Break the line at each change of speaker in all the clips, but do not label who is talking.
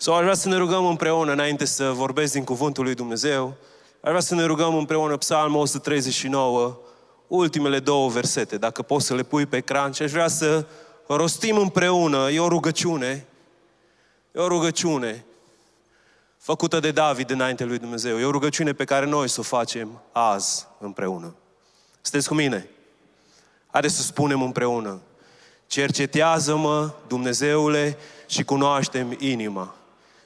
Sau aș vrea să ne rugăm împreună, înainte să vorbesc din Cuvântul lui Dumnezeu, aș vrea să ne rugăm împreună Psalmul 139, ultimele două versete, dacă poți să le pui pe ecran și aș vrea să rostim împreună, e o rugăciune, e o rugăciune făcută de David înainte lui Dumnezeu. E o rugăciune pe care noi să o facem azi împreună. Sunteți cu mine? Haideți să spunem împreună. Cercetează-mă, Dumnezeule, și cunoaștem inima.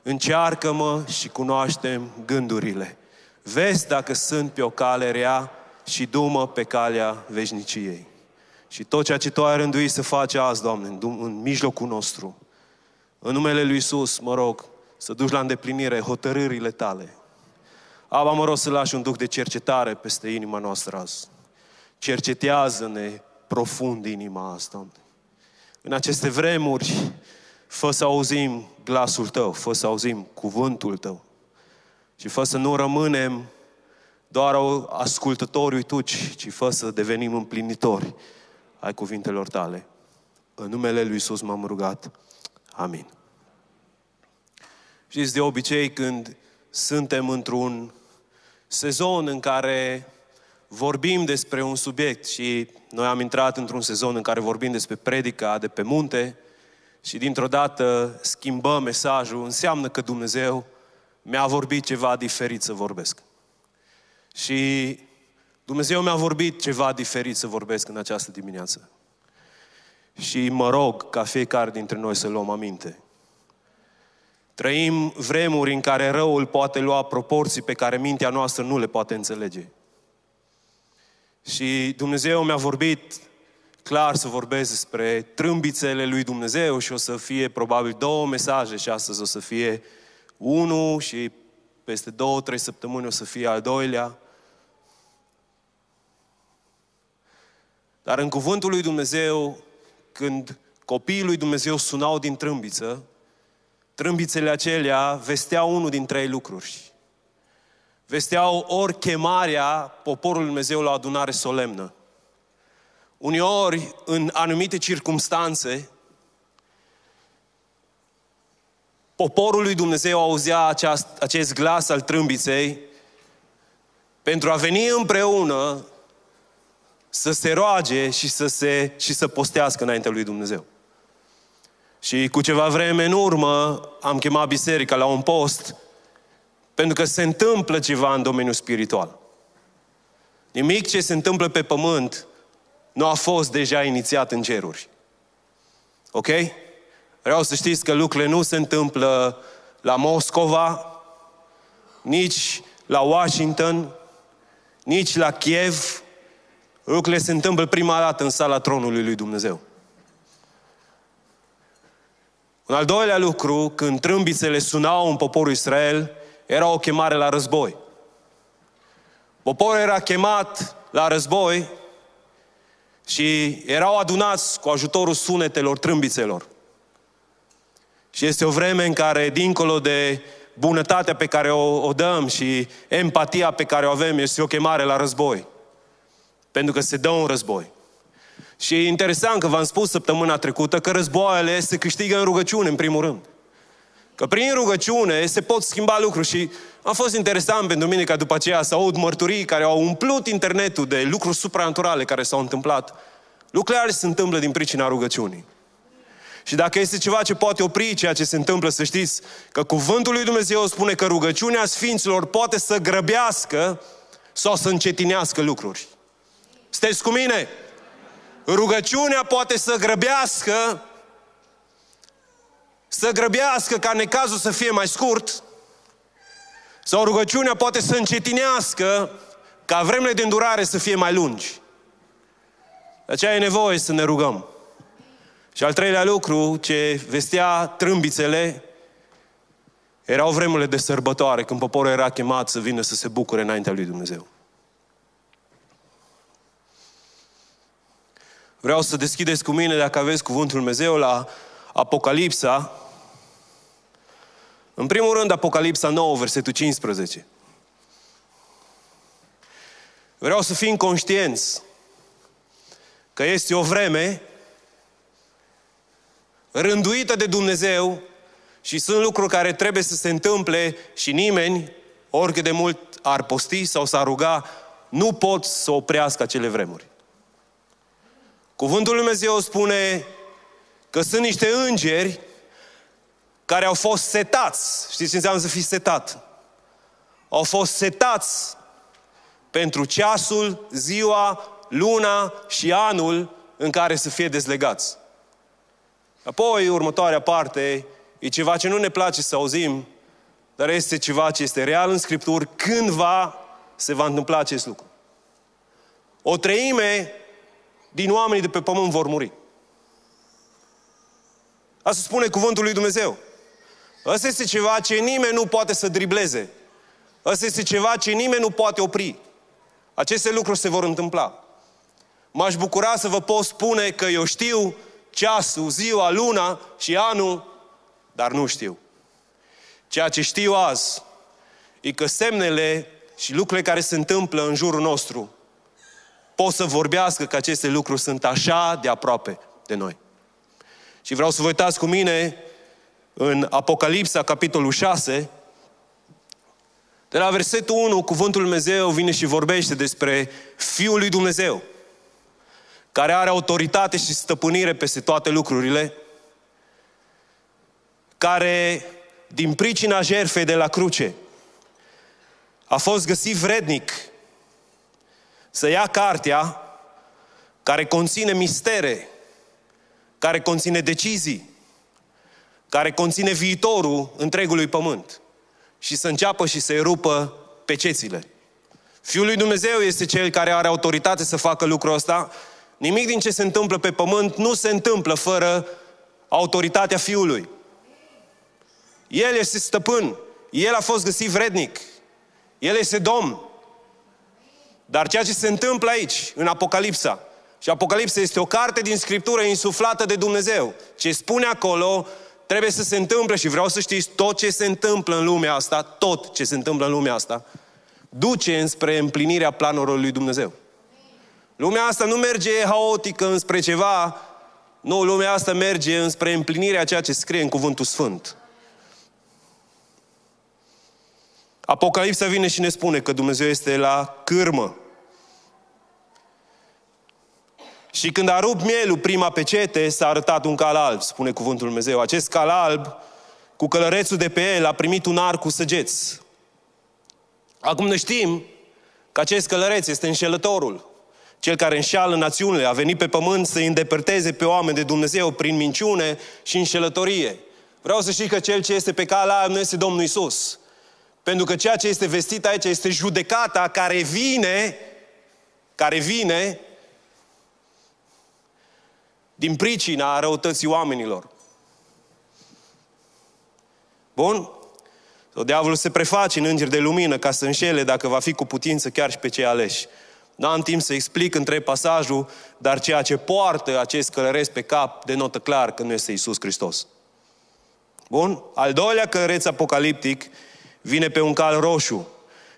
Încearcă-mă și cunoaștem gândurile. Vezi dacă sunt pe o cale rea și dumă pe calea veșniciei. Și tot ceea ce Tu ai rânduit să faci azi, Doamne, în, în mijlocul nostru, în numele Lui Iisus, mă rog, să duci la îndeplinire hotărârile Tale. Aba, mă rog să lași un duc de cercetare peste inima noastră azi. Cercetează-ne profund inima asta, Doamne. În aceste vremuri, fă să auzim glasul Tău, fă să auzim cuvântul Tău. Și fă să nu rămânem doar ascultători uituci, ci fă să devenim împlinitori ai cuvintelor Tale. În numele Lui Iisus m-am rugat. Amin. Știți, de obicei când suntem într-un sezon în care vorbim despre un subiect și noi am intrat într-un sezon în care vorbim despre predica de pe munte și dintr-o dată schimbăm mesajul, înseamnă că Dumnezeu mi-a vorbit ceva diferit să vorbesc. Și Dumnezeu mi-a vorbit ceva diferit să vorbesc în această dimineață. Și mă rog ca fiecare dintre noi să luăm aminte. Trăim vremuri în care răul poate lua proporții pe care mintea noastră nu le poate înțelege. Și Dumnezeu mi-a vorbit clar să vorbesc despre trâmbițele lui Dumnezeu și o să fie probabil două mesaje și astăzi o să fie unul și peste două, trei săptămâni o să fie al doilea. Dar în cuvântul lui Dumnezeu, când copiii lui Dumnezeu sunau din trâmbiță, trâmbițele acelea vesteau unul din trei lucruri vesteau ori chemarea poporului Dumnezeu la o adunare solemnă. Uneori, în anumite circumstanțe, poporul lui Dumnezeu auzea aceast, acest glas al trâmbiței pentru a veni împreună să se roage și să, se, și să postească înaintea lui Dumnezeu. Și cu ceva vreme în urmă am chemat biserica la un post pentru că se întâmplă ceva în domeniul spiritual. Nimic ce se întâmplă pe pământ nu a fost deja inițiat în ceruri. Ok? Vreau să știți că lucrurile nu se întâmplă la Moscova, nici la Washington, nici la Kiev. Lucrurile se întâmplă prima dată în sala tronului lui Dumnezeu. Un al doilea lucru, când trâmbițele sunau în poporul Israel, era o chemare la război. Poporul era chemat la război și erau adunați cu ajutorul sunetelor, trâmbițelor. Și este o vreme în care, dincolo de bunătatea pe care o, o dăm și empatia pe care o avem, este o chemare la război. Pentru că se dă un război. Și e interesant că v-am spus săptămâna trecută că războaiele se câștigă în rugăciune, în primul rând. Că prin rugăciune se pot schimba lucruri și a fost interesant pentru mine ca după aceea să aud mărturii care au umplut internetul de lucruri supranaturale care s-au întâmplat. Lucrurile se întâmplă din pricina rugăciunii. Și dacă este ceva ce poate opri ceea ce se întâmplă, să știți că cuvântul lui Dumnezeu spune că rugăciunea Sfinților poate să grăbească sau să încetinească lucruri. Sunteți cu mine? Rugăciunea poate să grăbească să grăbească ca necazul să fie mai scurt, sau rugăciunea poate să încetinească ca vremele de îndurare să fie mai lungi. De aceea e nevoie să ne rugăm. Și al treilea lucru, ce vestea trâmbițele, erau vremurile de sărbătoare, când poporul era chemat să vină să se bucure înaintea lui Dumnezeu. Vreau să deschideți cu mine, dacă aveți cuvântul Dumnezeu, la Apocalipsa, în primul rând, Apocalipsa 9, versetul 15. Vreau să fim conștienți că este o vreme rânduită de Dumnezeu Și sunt lucruri care trebuie să se întâmple și nimeni, oricât de mult ar posti sau s-ar ruga, nu pot să oprească acele vremuri. Cuvântul Lui Dumnezeu spune că sunt niște îngeri care au fost setați. Știți ce înseamnă să fii setat? Au fost setați pentru ceasul, ziua, luna și anul în care să fie dezlegați. Apoi, următoarea parte, e ceva ce nu ne place să auzim, dar este ceva ce este real în Scripturi, cândva se va întâmpla acest lucru. O treime din oamenii de pe pământ vor muri. Asta spune cuvântul lui Dumnezeu. Asta este ceva ce nimeni nu poate să dribleze. Asta este ceva ce nimeni nu poate opri. Aceste lucruri se vor întâmpla. M-aș bucura să vă pot spune că eu știu ceasul, ziua, luna și anul, dar nu știu. Ceea ce știu azi e că semnele și lucrurile care se întâmplă în jurul nostru pot să vorbească că aceste lucruri sunt așa de aproape de noi. Și vreau să vă uitați cu mine în Apocalipsa, capitolul 6, de la versetul 1, cuvântul Lui Dumnezeu vine și vorbește despre Fiul lui Dumnezeu, care are autoritate și stăpânire peste toate lucrurile, care, din pricina jerfei de la cruce, a fost găsit vrednic să ia cartea care conține mistere, care conține decizii, care conține viitorul întregului pământ și să înceapă și să-i rupă pecețile. Fiul lui Dumnezeu este cel care are autoritate să facă lucrul ăsta. Nimic din ce se întâmplă pe pământ nu se întâmplă fără autoritatea Fiului. El este stăpân. El a fost găsit vrednic. El este Domn. Dar ceea ce se întâmplă aici, în Apocalipsa, și Apocalipsa este o carte din Scriptură insuflată de Dumnezeu. Ce spune acolo trebuie să se întâmple și vreau să știți tot ce se întâmplă în lumea asta, tot ce se întâmplă în lumea asta, duce înspre împlinirea planurilor lui Dumnezeu. Lumea asta nu merge haotică înspre ceva, nu, lumea asta merge înspre împlinirea ceea ce scrie în Cuvântul Sfânt. Apocalipsa vine și ne spune că Dumnezeu este la cârmă. Și când a rupt mielul prima pecete, s-a arătat un cal alb, spune cuvântul Dumnezeu. Acest cal alb, cu călărețul de pe el, a primit un arc cu săgeți. Acum ne știm că acest călăreț este înșelătorul. Cel care înșeală națiunile, a venit pe pământ să îi îndepărteze pe oameni de Dumnezeu prin minciune și înșelătorie. Vreau să știi că cel ce este pe calea alb nu este Domnul Isus. Pentru că ceea ce este vestit aici este judecata care vine, care vine din pricina răutății oamenilor. Bun? So, diavolul se preface în înger de lumină ca să înșele dacă va fi cu putință chiar și pe cei aleși. Nu am timp să explic între pasajul, dar ceea ce poartă acest călăreț pe cap denotă clar că nu este Isus Hristos. Bun? Al doilea călăreț apocaliptic vine pe un cal roșu.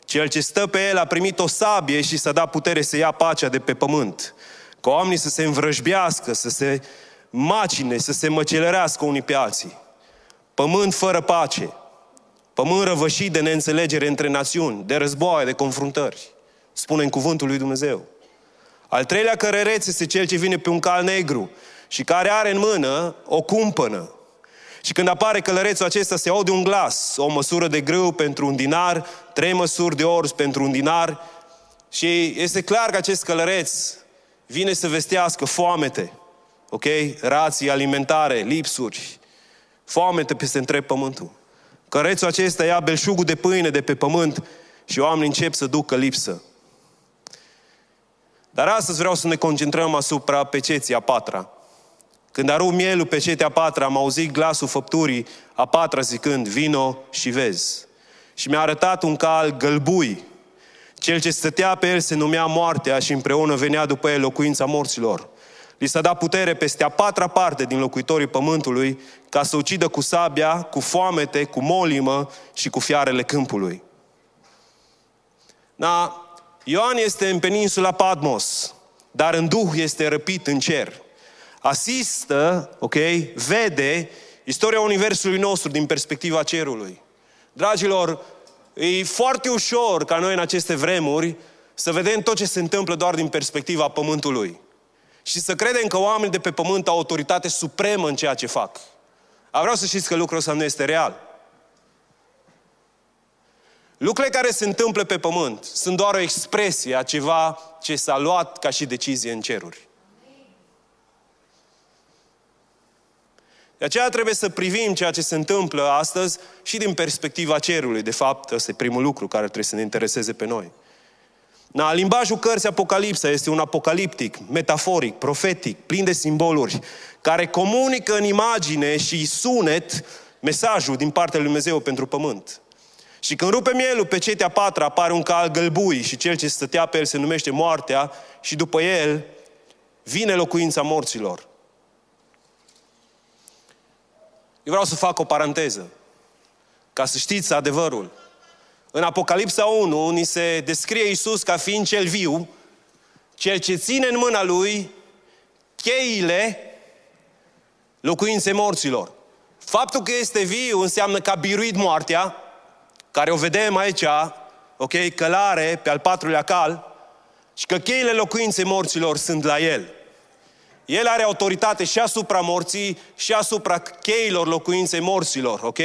Cel ce stă pe el a primit o sabie și s-a dat putere să ia pacea de pe pământ. Ca oamenii să se învrăjbească, să se macine, să se măcelărească unii pe alții. Pământ fără pace. Pământ răvășit de neînțelegere între națiuni, de războaie, de confruntări. Spune în cuvântul lui Dumnezeu. Al treilea cărăreț este cel ce vine pe un cal negru și care are în mână o cumpănă. Și când apare călărețul acesta, se aude un glas, o măsură de grâu pentru un dinar, trei măsuri de orz pentru un dinar. Și este clar că acest călăreț vine să vestească foamete, ok? Rații alimentare, lipsuri, foamete peste întreg pământul. Cărețul acesta ia belșugul de pâine de pe pământ și oamenii încep să ducă lipsă. Dar astăzi vreau să ne concentrăm asupra peceții a patra. Când aru mielul pe cetea patra, am auzit glasul făpturii a patra zicând, vino și vezi. Și mi-a arătat un cal gălbui. Cel ce stătea pe el se numea moartea și împreună venea după el locuința morților. Li s-a dat putere peste a patra parte din locuitorii pământului ca să ucidă cu sabia, cu foamete, cu molimă și cu fiarele câmpului. Da, Ioan este în peninsula Padmos, dar în duh este răpit în cer asistă, ok, vede istoria Universului nostru din perspectiva cerului. Dragilor, e foarte ușor ca noi în aceste vremuri să vedem tot ce se întâmplă doar din perspectiva pământului. Și să credem că oamenii de pe pământ au autoritate supremă în ceea ce fac. A vreau să știți că lucrul ăsta nu este real. Lucrurile care se întâmplă pe pământ sunt doar o expresie a ceva ce s-a luat ca și decizie în ceruri. De aceea trebuie să privim ceea ce se întâmplă astăzi și din perspectiva cerului. De fapt, ăsta e primul lucru care trebuie să ne intereseze pe noi. Na, limbajul cărții Apocalipsa este un apocaliptic, metaforic, profetic, plin de simboluri, care comunică în imagine și sunet mesajul din partea lui Dumnezeu pentru pământ. Și când rupe mielul pe cetea patra, apare un cal gălbui și cel ce stătea pe el se numește moartea și după el vine locuința morților. Eu vreau să fac o paranteză, ca să știți adevărul. În Apocalipsa 1 ni se descrie Iisus ca fiind cel viu, cel ce ține în mâna lui cheile locuinței morților. Faptul că este viu înseamnă că a biruit moartea, care o vedem aici, ok, călare pe al patrulea cal, și că cheile locuinței morților sunt la el. El are autoritate și asupra morții și asupra cheilor locuinței morților, ok?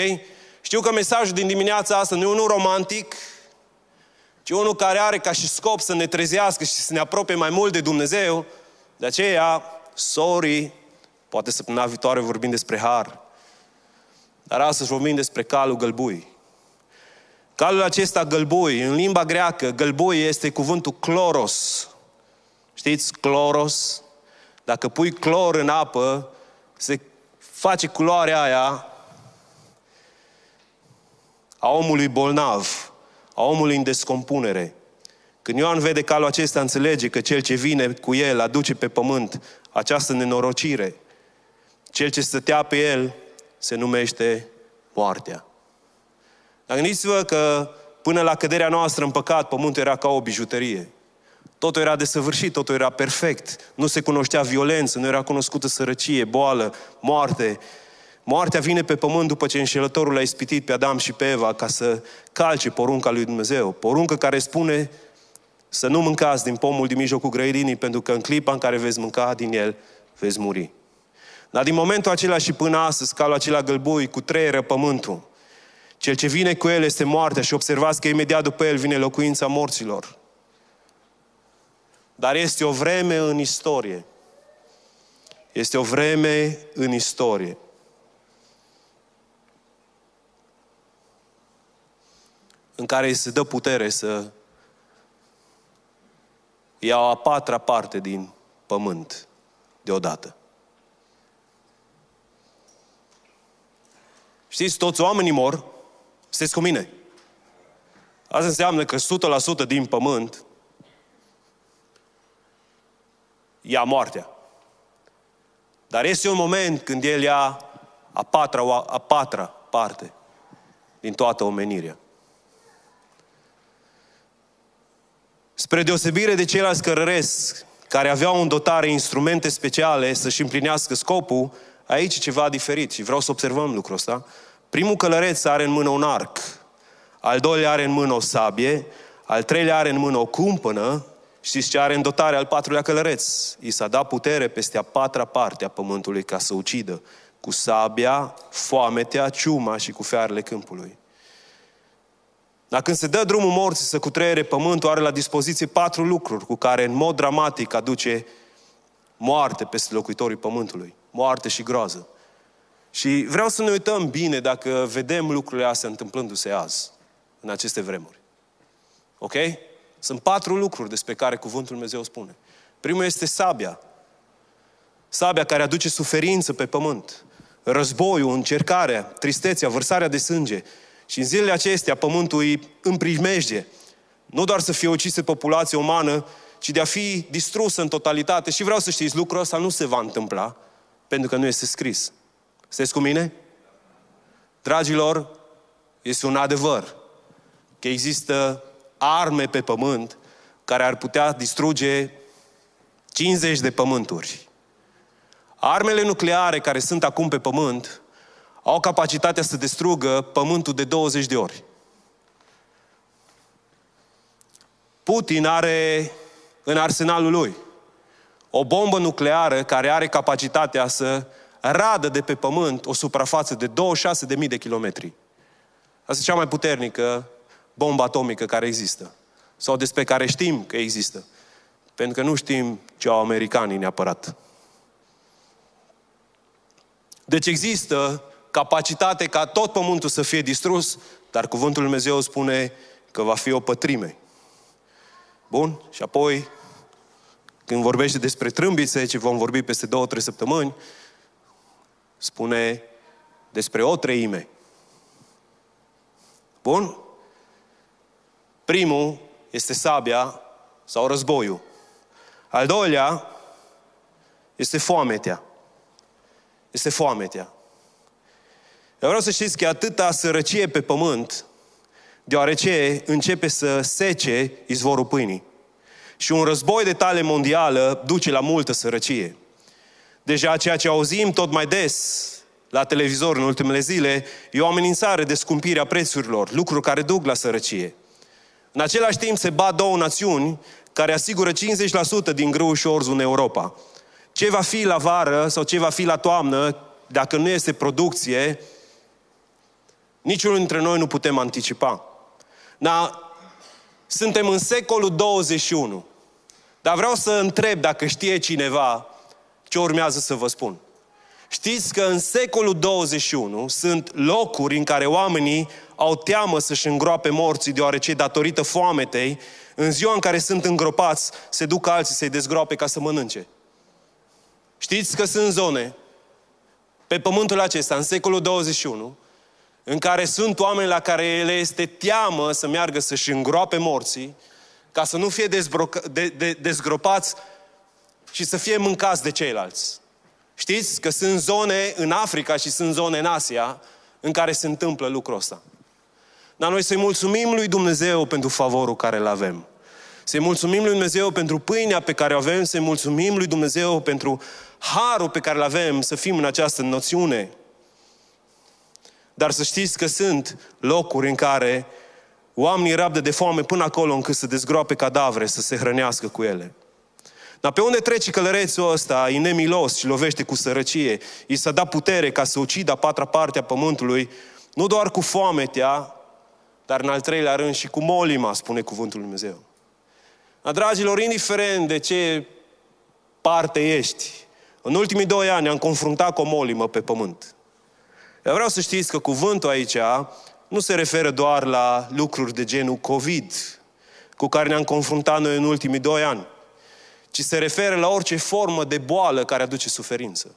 Știu că mesajul din dimineața asta nu e unul romantic, ci unul care are ca și scop să ne trezească și să ne apropie mai mult de Dumnezeu. De aceea, sorry, poate săptămâna viitoare vorbim despre har. Dar astăzi vorbim despre calul gălbui. Calul acesta gălbui, în limba greacă, gălbui este cuvântul cloros. Știți, cloros? Dacă pui clor în apă, se face culoarea aia a omului bolnav, a omului în descompunere. Când Ioan vede calul acesta, înțelege că cel ce vine cu el aduce pe pământ această nenorocire. Cel ce stătea pe el se numește moartea. Dar gândiți-vă că până la căderea noastră în păcat, pământul era ca o bijuterie. Totul era desăvârșit, totul era perfect. Nu se cunoștea violență, nu era cunoscută sărăcie, boală, moarte. Moartea vine pe pământ după ce înșelătorul a ispitit pe Adam și pe Eva ca să calce porunca lui Dumnezeu. Poruncă care spune să nu mâncați din pomul din mijlocul grădinii, pentru că în clipa în care veți mânca din el, veți muri. Dar din momentul acela și până astăzi, calul acela gălbui, cu treieră pământul. Cel ce vine cu el este moartea și observați că imediat după el vine locuința morților. Dar este o vreme în istorie. Este o vreme în istorie. În care se dă putere să ia o a patra parte din pământ deodată. Știți, toți oamenii mor, sunteți cu mine. Asta înseamnă că 100% din pământ ia moartea. Dar este un moment când El ia a patra, a patra parte din toată omenirea. Spre deosebire de ceilalți cărăresc, care aveau în dotare instrumente speciale să-și împlinească scopul, aici e ceva diferit și vreau să observăm lucrul ăsta. Primul călăreț are în mână un arc, al doilea are în mână o sabie, al treilea are în mână o cumpănă Știți ce are în dotare al patrulea călăreț? I s-a dat putere peste a patra parte a pământului ca să ucidă, cu sabia, foametea, ciuma și cu fearele câmpului. Dar când se dă drumul morții să cutreiere pământul, are la dispoziție patru lucruri cu care în mod dramatic aduce moarte peste locuitorii pământului. Moarte și groază. Și vreau să ne uităm bine dacă vedem lucrurile astea întâmplându-se azi, în aceste vremuri. Ok? Sunt patru lucruri despre care Cuvântul Dumnezeu spune. Primul este sabia. Sabia care aduce suferință pe pământ. Războiul, încercarea, tristețea, vărsarea de sânge. Și în zilele acestea pământul îi împrijmejde. Nu doar să fie ucisă populația umană, ci de a fi distrusă în totalitate. Și vreau să știți, lucrul ăsta nu se va întâmpla, pentru că nu este scris. Sunteți cu mine? Dragilor, este un adevăr că există arme pe pământ care ar putea distruge 50 de pământuri. Armele nucleare care sunt acum pe pământ au capacitatea să destrugă pământul de 20 de ori. Putin are în arsenalul lui o bombă nucleară care are capacitatea să radă de pe pământ o suprafață de 26.000 de kilometri. Asta e cea mai puternică bombă atomică care există. Sau despre care știm că există. Pentru că nu știm ce au americanii neapărat. Deci există capacitate ca tot pământul să fie distrus, dar cuvântul Lui Dumnezeu spune că va fi o pătrime. Bun? Și apoi, când vorbește despre trâmbițe, ce vom vorbi peste două, trei săptămâni, spune despre o treime. Bun? Primul este sabia sau războiul. Al doilea este foametea. Este foametea. Eu vreau să știți că atâta sărăcie pe pământ, deoarece începe să sece izvorul pâinii. Și un război de tale mondială duce la multă sărăcie. Deja ceea ce auzim tot mai des la televizor în ultimele zile e o amenințare de scumpire a prețurilor, lucruri care duc la sărăcie. În același timp se bat două națiuni care asigură 50% din grâu și orzul în Europa. Ce va fi la vară sau ce va fi la toamnă, dacă nu este producție, niciunul dintre noi nu putem anticipa. Dar suntem în secolul 21. Dar vreau să întreb dacă știe cineva ce urmează să vă spun. Știți că în secolul 21 sunt locuri în care oamenii au teamă să-și îngroape morții, deoarece datorită foametei, în ziua în care sunt îngropați, se duc alții să-i dezgroape ca să mănânce. Știți că sunt zone pe pământul acesta, în secolul 21, în care sunt oameni la care le este teamă să meargă să-și îngroape morții, ca să nu fie dezbroca- de, de, dezgropați și să fie mâncați de ceilalți. Știți că sunt zone în Africa și sunt zone în Asia în care se întâmplă lucrul ăsta. Dar noi să-i mulțumim lui Dumnezeu pentru favorul care îl avem. Să-i mulțumim lui Dumnezeu pentru pâinea pe care o avem, să-i mulțumim lui Dumnezeu pentru harul pe care îl avem, să fim în această noțiune. Dar să știți că sunt locuri în care oamenii rabdă de foame până acolo încât să dezgroape cadavre, să se hrănească cu ele. Dar pe unde trece călărețul ăsta, e nemilos și lovește cu sărăcie, i s-a dat putere ca să ucidă a patra parte a pământului, nu doar cu foametea, dar în al treilea rând și cu molima, spune cuvântul Lui Dumnezeu. Dar, dragilor, indiferent de ce parte ești, în ultimii doi ani am confruntat cu o molimă pe pământ. Eu vreau să știți că cuvântul aici nu se referă doar la lucruri de genul COVID, cu care ne-am confruntat noi în ultimii doi ani ci se referă la orice formă de boală care aduce suferință.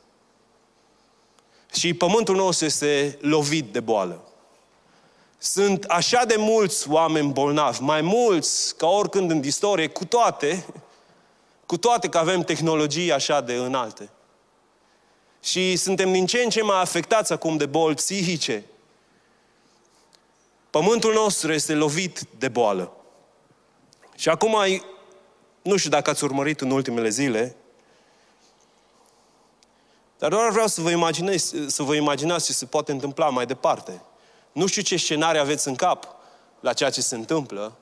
Și pământul nostru este lovit de boală. Sunt așa de mulți oameni bolnavi, mai mulți ca oricând în istorie, cu toate, cu toate că avem tehnologii așa de înalte. Și suntem din ce în ce mai afectați acum de boli psihice. Pământul nostru este lovit de boală. Și acum nu știu dacă ați urmărit în ultimele zile, dar doar vreau să vă, imaginez, să vă imaginați ce se poate întâmpla mai departe. Nu știu ce scenarii aveți în cap la ceea ce se întâmplă,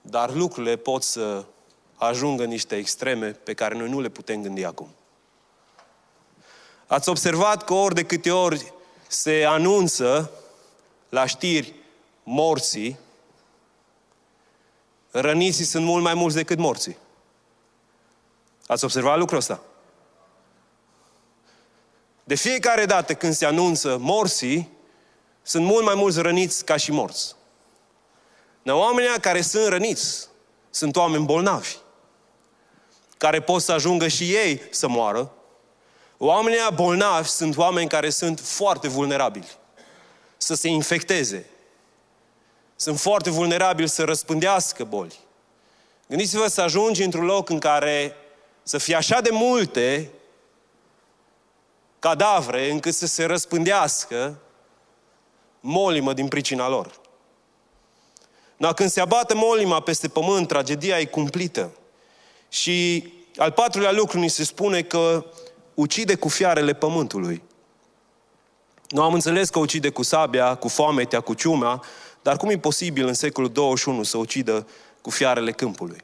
dar lucrurile pot să ajungă niște extreme pe care noi nu le putem gândi acum. Ați observat că ori de câte ori se anunță la știri morții, răniții sunt mult mai mulți decât morții. Ați observat lucrul ăsta? De fiecare dată când se anunță morții, sunt mult mai mulți răniți ca și morți. Dar oamenii care sunt răniți sunt oameni bolnavi, care pot să ajungă și ei să moară. Oamenii bolnavi sunt oameni care sunt foarte vulnerabili să se infecteze, sunt foarte vulnerabili să răspândească boli. Gândiți-vă să ajungi într-un loc în care să fie așa de multe cadavre încât să se răspândească molimă din pricina lor. Dar când se abate molima peste pământ, tragedia e cumplită. Și al patrulea lucru ni se spune că ucide cu fiarele pământului. Nu am înțeles că ucide cu sabia, cu foametea, cu ciumea, dar cum e posibil în secolul 21 să ucidă cu fiarele câmpului?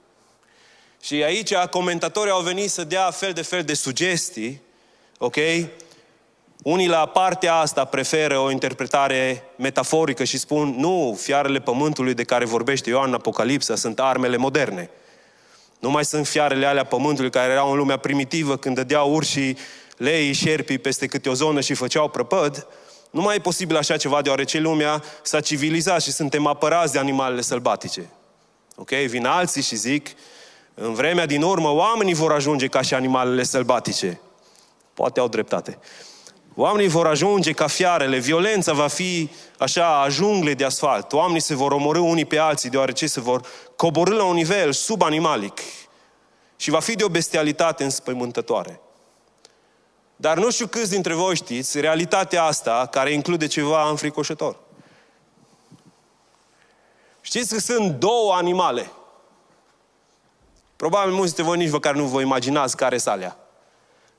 Și aici comentatorii au venit să dea fel de fel de sugestii, ok? Unii la partea asta preferă o interpretare metaforică și spun, nu, fiarele pământului de care vorbește Ioan în Apocalipsa sunt armele moderne. Nu mai sunt fiarele alea pământului care erau în lumea primitivă când dădeau urșii, lei, șerpii peste câte o zonă și făceau prăpăd. Nu mai e posibil așa ceva deoarece lumea s-a civilizat și suntem apărați de animalele sălbatice. Ok? Vin alții și zic, în vremea din urmă, oamenii vor ajunge ca și animalele sălbatice. Poate au dreptate. Oamenii vor ajunge ca fiarele, violența va fi așa, a jungle de asfalt. Oamenii se vor omorâ unii pe alții, deoarece se vor coborâ la un nivel subanimalic. Și va fi de o bestialitate înspăimântătoare. Dar nu știu câți dintre voi știți realitatea asta, care include ceva înfricoșător. Știți că sunt două animale. Probabil mulți dintre voi nici măcar nu vă imaginați care sunt alea.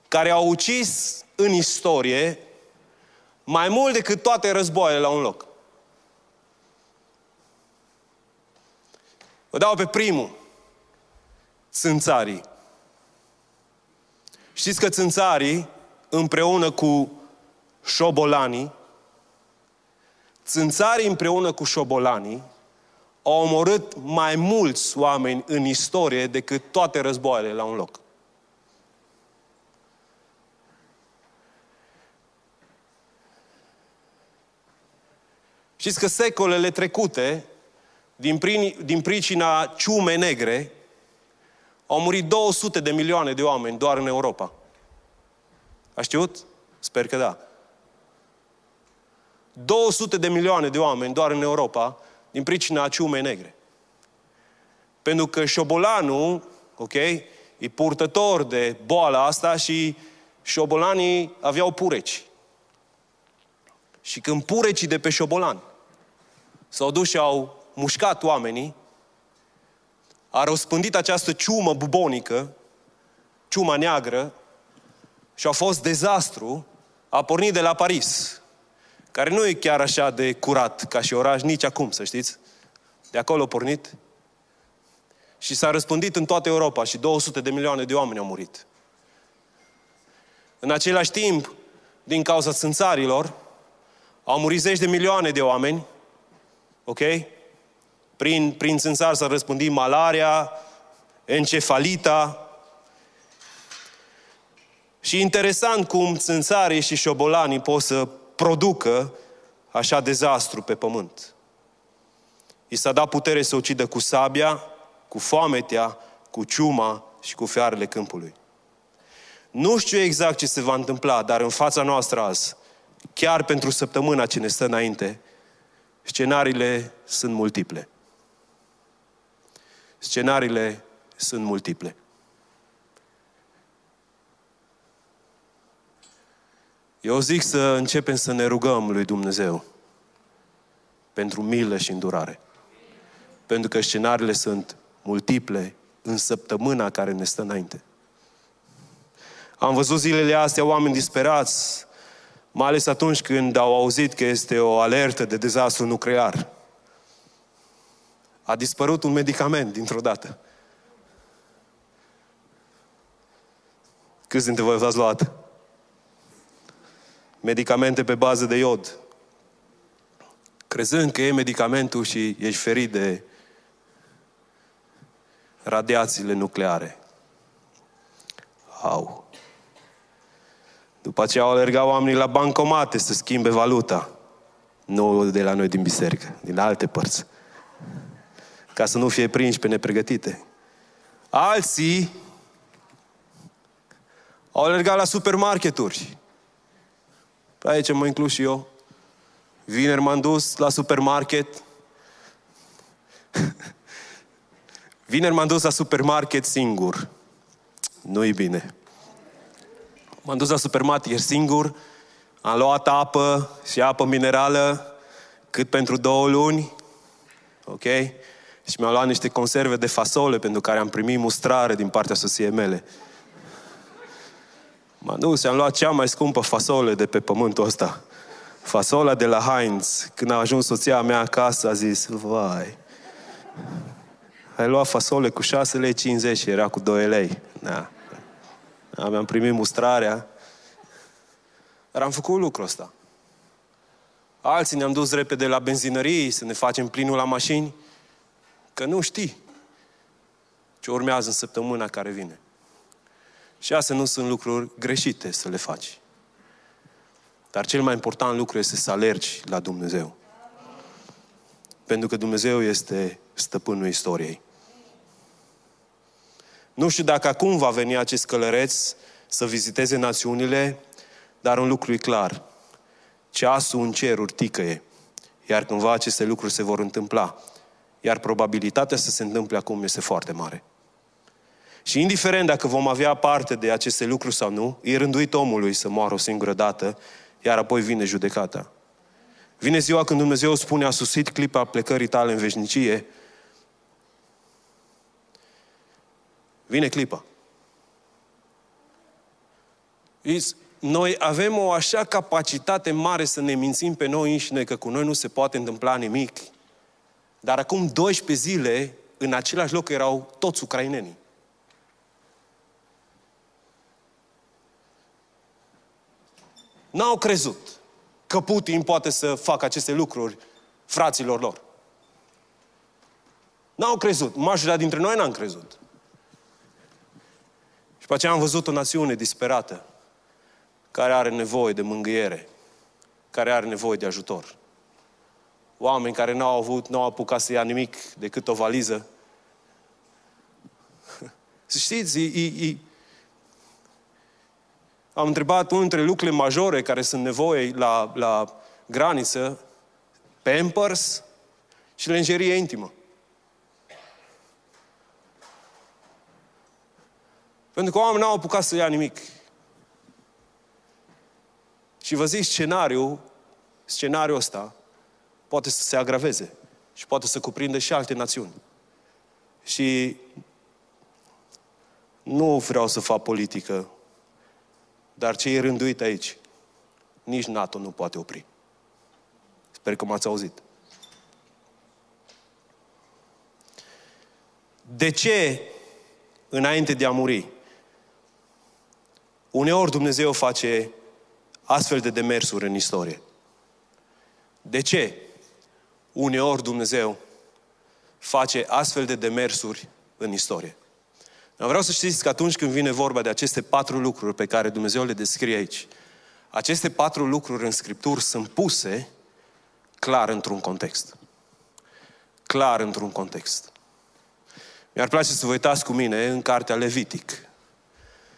Care au ucis în istorie mai mult decât toate războaiele la un loc. Vă dau pe primul. Țânțarii. Știți că țânțarii, împreună cu șobolanii, țânțarii împreună cu șobolanii, au omorât mai mulți oameni în istorie decât toate războaiele la un loc. Știți că secolele trecute, din, prin, din pricina ciume negre, au murit 200 de milioane de oameni doar în Europa. A știut? Sper că da. 200 de milioane de oameni doar în Europa din pricina ciumei negre. Pentru că șobolanul, ok, e purtător de boala asta și șobolanii aveau pureci. Și când purecii de pe șobolan s-au dus și au mușcat oamenii, a răspândit această ciumă bubonică, ciuma neagră, și a fost dezastru, a pornit de la Paris, care nu e chiar așa de curat ca și oraș nici acum, să știți. De acolo a pornit și s-a răspândit în toată Europa și 200 de milioane de oameni au murit. În același timp, din cauza țânțarilor, au murit zeci de milioane de oameni Ok? Prin, prin țânțar s-a răspândit malaria, encefalita. Și interesant cum țânțarii și șobolanii pot să producă așa dezastru pe pământ. I s-a dat putere să ucidă cu sabia, cu foametea, cu ciuma și cu fiarele câmpului. Nu știu exact ce se va întâmpla, dar în fața noastră azi, chiar pentru săptămâna ce ne stă înainte, Scenariile sunt multiple. Scenariile sunt multiple. Eu zic să începem să ne rugăm lui Dumnezeu pentru milă și îndurare. Pentru că scenariile sunt multiple în săptămâna care ne stă înainte. Am văzut zilele astea oameni disperați mai ales atunci când au auzit că este o alertă de dezastru nuclear. A dispărut un medicament dintr-o dată. Câți dintre voi v-ați luat? Medicamente pe bază de iod. Crezând că e medicamentul și ești ferit de radiațiile nucleare. Au. După aceea au alergat oamenii la bancomate să schimbe valuta. Nu de la noi din biserică, din alte părți. Ca să nu fie prinși pe nepregătite. Alții au alergat la supermarketuri. Aici mă inclus și eu. Vineri m-am dus la supermarket. Vineri m-am dus la supermarket singur. Nu-i bine. M-am dus la supermarket singur, am luat apă și apă minerală cât pentru două luni. Ok? Și mi-am luat niște conserve de fasole pentru care am primit mustrare din partea soției mele. M-am dus și am luat cea mai scumpă fasole de pe pământul ăsta. Fasola de la Heinz, când a ajuns soția mea acasă, a zis, vai, ai luat fasole cu 6 lei 50 și era cu 2 lei. Da. Am primit mustrarea. Dar am făcut lucrul ăsta. Alții ne-am dus repede la benzinării să ne facem plinul la mașini, că nu știi ce urmează în săptămâna care vine. Și astea nu sunt lucruri greșite să le faci. Dar cel mai important lucru este să alergi la Dumnezeu. Pentru că Dumnezeu este stăpânul istoriei. Nu știu dacă acum va veni acest călăreț să viziteze națiunile, dar un lucru e clar. Ceasul în ceruri ticăie. Iar cândva aceste lucruri se vor întâmpla. Iar probabilitatea să se întâmple acum este foarte mare. Și indiferent dacă vom avea parte de aceste lucruri sau nu, e rânduit omului să moară o singură dată, iar apoi vine judecata. Vine ziua când Dumnezeu spune, a susit clipa plecării tale în veșnicie. Vine clipa. Noi avem o așa capacitate mare să ne mințim pe noi înșine că cu noi nu se poate întâmpla nimic. Dar acum 12 zile, în același loc erau toți ucrainenii. N-au crezut că Putin poate să facă aceste lucruri fraților lor. N-au crezut. Majoritatea dintre noi n-am crezut. Și pe aceea am văzut o națiune disperată, care are nevoie de mângâiere, care are nevoie de ajutor. Oameni care n-au avut, n-au apucat să ia nimic decât o valiză. Să știți, e, e, e, am întrebat unul dintre lucrurile majore care sunt nevoie la, la graniță, Pampers și lenjerie intimă. Pentru că oamenii n-au apucat să ia nimic. Și vă zic, scenariul, scenariul ăsta poate să se agraveze și poate să cuprindă și alte națiuni. Și nu vreau să fac politică dar ce e rânduit aici, nici NATO nu poate opri. Sper că m-ați auzit. De ce, înainte de a muri, uneori Dumnezeu face astfel de demersuri în istorie? De ce uneori Dumnezeu face astfel de demersuri în istorie? Dar vreau să știți că atunci când vine vorba de aceste patru lucruri pe care Dumnezeu le descrie aici, aceste patru lucruri în Scripturi sunt puse clar într-un context. Clar într-un context. Mi-ar place să vă uitați cu mine în Cartea Levitic.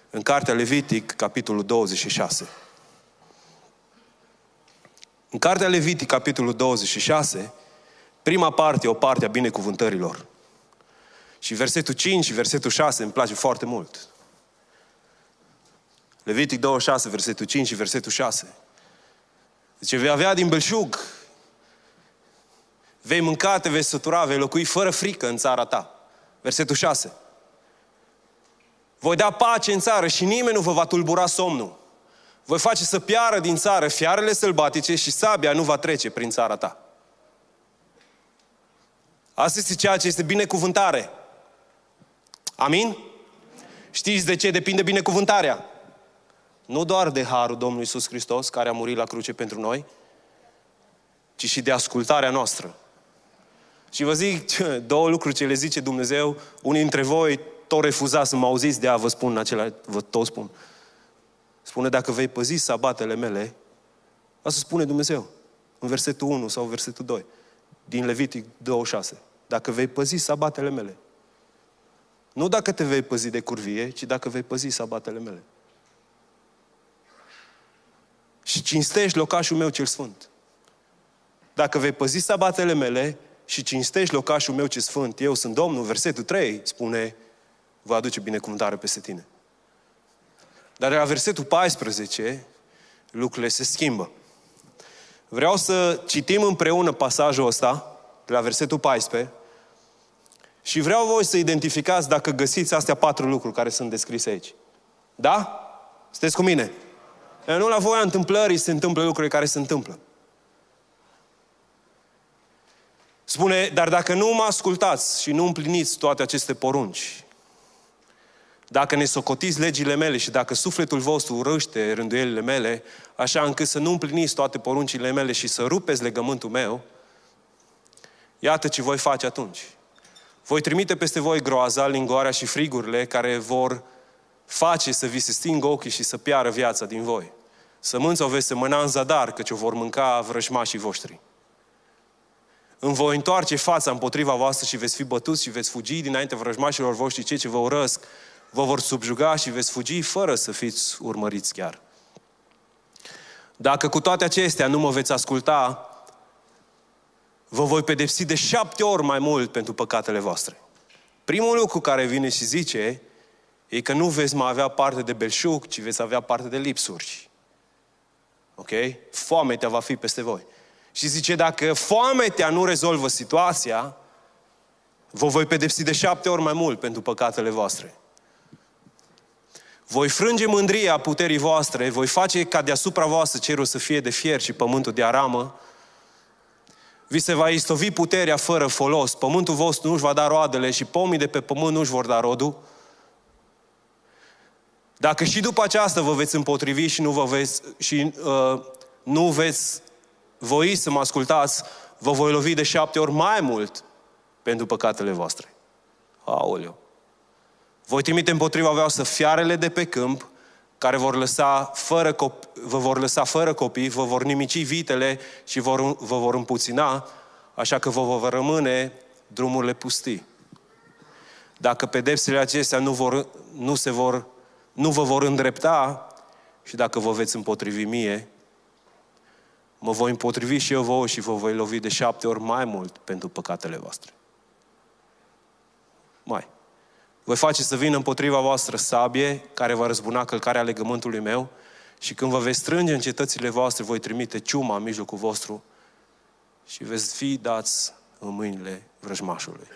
În Cartea Levitic, capitolul 26. În Cartea Levitic, capitolul 26, prima parte, o parte a binecuvântărilor. Și versetul 5 și versetul 6 îmi place foarte mult. Levitic 26, versetul 5 și versetul 6. Zice, vei avea din belșug, vei mânca, te vei sătura, vei locui fără frică în țara ta. Versetul 6. Voi da pace în țară și nimeni nu vă va tulbura somnul. Voi face să piară din țară fiarele sălbatice și sabia nu va trece prin țara ta. Asta este ceea ce este binecuvântare. Amin? Știți de ce depinde binecuvântarea? Nu doar de harul Domnului Iisus Hristos, care a murit la cruce pentru noi, ci și de ascultarea noastră. Și vă zic două lucruri ce le zice Dumnezeu. Unii dintre voi tot refuzați să mă auziți, de a vă spun acela, vă tot spun. Spune, dacă vei păzi sabatele mele, asta spune Dumnezeu, în versetul 1 sau versetul 2, din Levitic 26. Dacă vei păzi sabatele mele, nu dacă te vei păzi de curvie, ci dacă vei păzi sabatele mele. Și cinstești locașul meu cel sfânt. Dacă vei păzi sabatele mele și cinstești locașul meu cel sfânt, eu sunt Domnul, versetul 3 spune, vă aduce binecuvântare peste tine. Dar la versetul 14, lucrurile se schimbă. Vreau să citim împreună pasajul ăsta, de la versetul 14, și vreau voi să identificați dacă găsiți astea patru lucruri care sunt descrise aici. Da? Sunteți cu mine? Nu la voia întâmplării se întâmplă lucrurile care se întâmplă. Spune, dar dacă nu mă ascultați și nu împliniți toate aceste porunci, dacă ne socotiți legile mele și dacă sufletul vostru urăște rânduielile mele, așa încât să nu împliniți toate poruncile mele și să rupeți legământul meu, iată ce voi face atunci. Voi trimite peste voi groaza, lingoarea și frigurile care vor face să vi se stingă ochii și să piară viața din voi. Sămânța o veți semăna în zadar, căci o vor mânca vrăjmașii voștri. Îmi voi întoarce fața împotriva voastră și veți fi bătuți și veți fugi dinainte vrăjmașilor voștri, cei ce vă urăsc, vă vor subjuga și veți fugi fără să fiți urmăriți chiar. Dacă cu toate acestea nu mă veți asculta, vă voi pedepsi de șapte ori mai mult pentru păcatele voastre. Primul lucru care vine și zice e că nu veți mai avea parte de belșug, ci veți avea parte de lipsuri. Ok? Foametea va fi peste voi. Și zice, dacă foametea nu rezolvă situația, vă voi pedepsi de șapte ori mai mult pentru păcatele voastre. Voi frânge mândria puterii voastre, voi face ca deasupra voastră cerul să fie de fier și pământul de aramă. Vi se va istovi puterea fără folos, pământul vostru nu-și va da roadele și pomii de pe pământ nu-și vor da rodul. Dacă și după aceasta vă veți împotrivi și nu, vă veți, și, uh, nu veți voi să mă ascultați, vă voi lovi de șapte ori mai mult pentru păcatele voastre. Aoleu! Voi trimite împotriva voastră fiarele de pe câmp, care vor lăsa fără copii, vă vor lăsa fără copii, vă vor nimici vitele și vor, vă vor împuțina, așa că vă vor rămâne drumurile pustii. Dacă pedepsele acestea nu, vor, nu, se vor, nu vă vor îndrepta și dacă vă veți împotrivi mie, mă voi împotrivi și eu vouă și vă voi lovi de șapte ori mai mult pentru păcatele voastre. Mai. Voi face să vină împotriva voastră sabie care va răzbuna călcarea legământului meu și când vă veți strânge în cetățile voastre, voi trimite ciuma în mijlocul vostru și veți fi dați în mâinile vrăjmașului.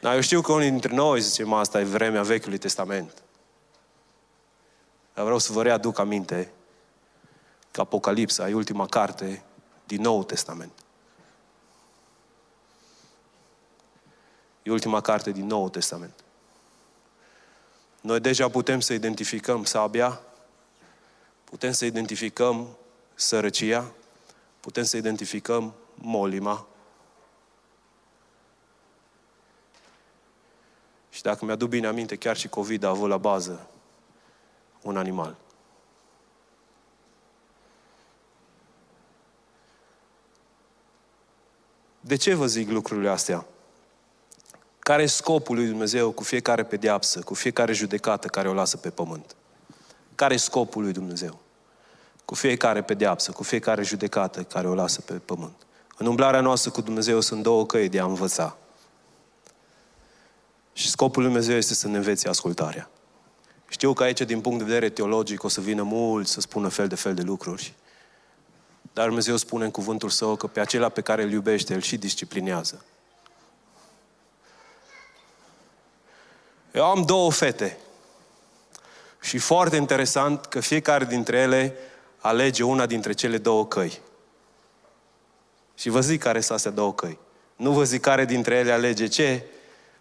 Dar eu știu că unii dintre noi zicem asta e vremea Vechiului Testament. Dar vreau să vă readuc aminte că Apocalipsa e ultima carte din Nou Testament. E ultima carte din Noul Testament. Noi deja putem să identificăm sabia, putem să identificăm sărăcia, putem să identificăm molima. Și dacă mi-aduc bine aminte, chiar și COVID a avut la bază un animal. De ce vă zic lucrurile astea? Care e scopul lui Dumnezeu cu fiecare pedeapsă, cu fiecare judecată care o lasă pe pământ? Care e scopul lui Dumnezeu? Cu fiecare pedeapsă, cu fiecare judecată care o lasă pe pământ. În umblarea noastră cu Dumnezeu sunt două căi de a învăța. Și scopul lui Dumnezeu este să ne învețe ascultarea. Știu că aici, din punct de vedere teologic, o să vină mult să spună fel de fel de lucruri. Dar Dumnezeu spune în cuvântul Său că pe acela pe care îl iubește, îl și disciplinează. Eu am două fete. Și foarte interesant că fiecare dintre ele alege una dintre cele două căi. Și vă zic care sunt astea două căi. Nu vă zic care dintre ele alege ce,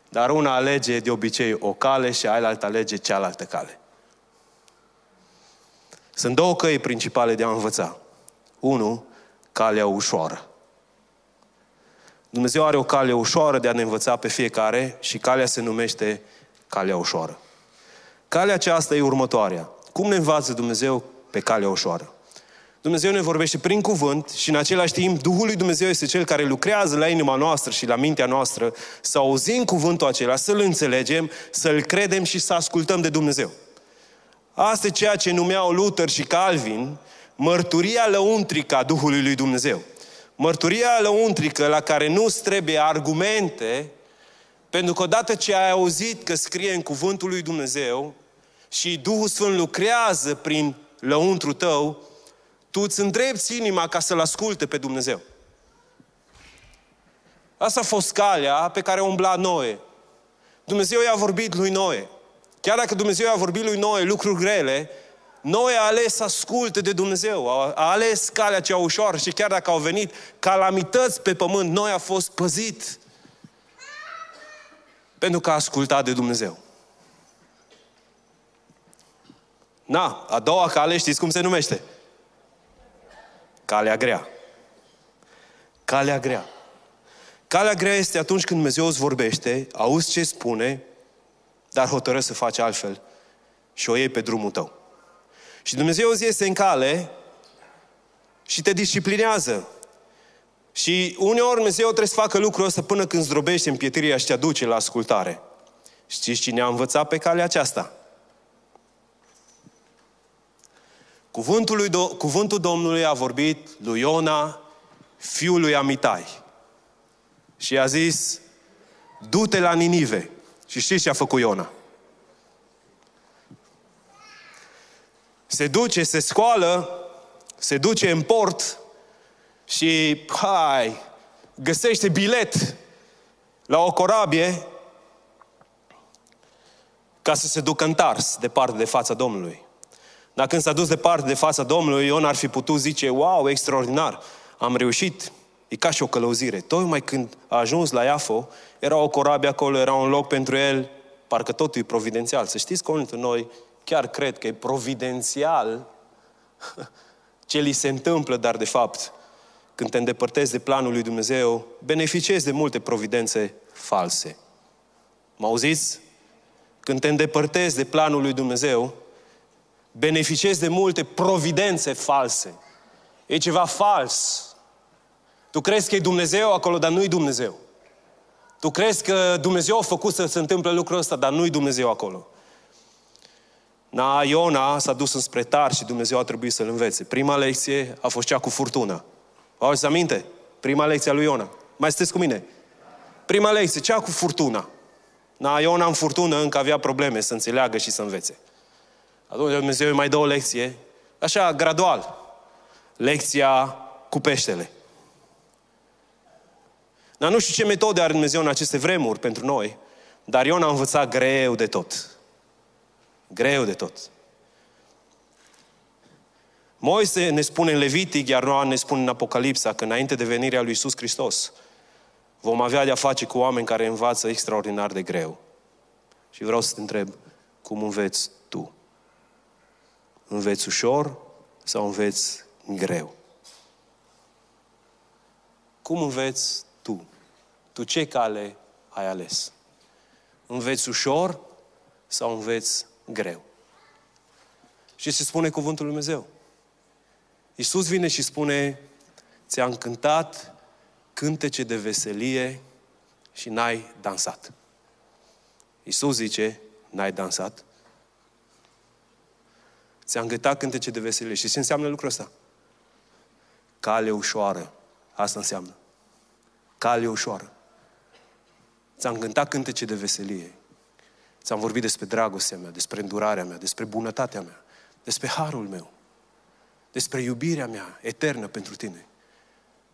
dar una alege de obicei o cale și aia alege cealaltă cale. Sunt două căi principale de a învăța. Unu, calea ușoară. Dumnezeu are o cale ușoară de a ne învăța pe fiecare și calea se numește calea ușoară. Calea aceasta e următoarea. Cum ne învață Dumnezeu pe calea ușoară? Dumnezeu ne vorbește prin cuvânt și în același timp Duhul lui Dumnezeu este Cel care lucrează la inima noastră și la mintea noastră să auzim cuvântul acela, să-L înțelegem, să-L credem și să ascultăm de Dumnezeu. Asta e ceea ce numeau Luther și Calvin mărturia lăuntrică a Duhului lui Dumnezeu. Mărturia lăuntrică la care nu trebuie argumente, pentru că odată ce ai auzit că scrie în cuvântul lui Dumnezeu și Duhul Sfânt lucrează prin lăuntru tău, tu îți îndrepți inima ca să-L asculte pe Dumnezeu. Asta a fost calea pe care umbla Noe. Dumnezeu i-a vorbit lui Noe. Chiar dacă Dumnezeu i-a vorbit lui Noe lucruri grele, Noi a ales să asculte de Dumnezeu, a, a ales calea cea ușoară și chiar dacă au venit calamități pe pământ, noi a fost păzit. Pentru că a ascultat de Dumnezeu. Na, a doua cale știți cum se numește? Calea grea. Calea grea. Calea grea este atunci când Dumnezeu îți vorbește, auzi ce spune, dar hotărăști să faci altfel și o iei pe drumul tău. Și Dumnezeu îți este în cale și te disciplinează. Și uneori Dumnezeu trebuie să facă lucrul ăsta până când zdrobește în pietria și te aduce la ascultare. Știți cine a învățat pe calea aceasta? Cuvântul, lui Do- cuvântul Domnului a vorbit lui Iona, fiul lui Amitai. Și a zis, du-te la Ninive. Și știți ce a făcut Iona? Se duce, se scoală, se duce în port și, hai, găsește bilet la o corabie ca să se ducă în Tars, departe de fața Domnului. Dar când s-a dus departe de fața Domnului, Ion ar fi putut zice, wow, extraordinar, am reușit, e ca și o călăuzire. Tocmai când a ajuns la Iafo, era o corabie acolo, era un loc pentru el, parcă totul e providențial. Să știți că unul dintre noi chiar cred că e providențial ce li se întâmplă, dar de fapt, când te îndepărtezi de planul lui Dumnezeu, beneficiezi de multe providențe false. Mă auziți? Când te îndepărtezi de planul lui Dumnezeu, beneficiezi de multe providențe false. E ceva fals. Tu crezi că e Dumnezeu acolo, dar nu-i Dumnezeu. Tu crezi că Dumnezeu a făcut să se întâmple lucrul ăsta, dar nu-i Dumnezeu acolo. Na, Iona s-a dus înspre tar și Dumnezeu a trebuit să-l învețe. Prima lecție a fost cea cu furtună. Vă auzi aminte? Prima lecție a lui Iona. Mai sunteți cu mine? Prima lecție, cea cu furtuna. Na, Iona în furtună încă avea probleme să înțeleagă și să învețe. Atunci Dumnezeu îi mai dă o lecție, așa, gradual. Lecția cu peștele. Dar nu știu ce metode are Dumnezeu în aceste vremuri pentru noi, dar Iona a învățat greu de tot. Greu de tot. Moise ne spune în Levitic, iar Noa ne spune în Apocalipsa, că înainte de venirea lui Iisus Hristos, vom avea de-a face cu oameni care învață extraordinar de greu. Și vreau să te întreb, cum înveți tu? Înveți ușor sau înveți greu? Cum înveți tu? Tu ce cale ai ales? Înveți ușor sau înveți greu? Și se spune cuvântul Lui Dumnezeu. Iisus vine și spune, ți-am cântat cântece de veselie și n-ai dansat. Iisus zice, n-ai dansat. Ți-am cântat cântece de veselie. Și ce înseamnă lucrul ăsta? Cale ușoară. Asta înseamnă. Cale ușoară. Ți-am cântat cântece de veselie. Ți-am vorbit despre dragostea mea, despre îndurarea mea, despre bunătatea mea, despre harul meu, despre iubirea mea eternă pentru tine,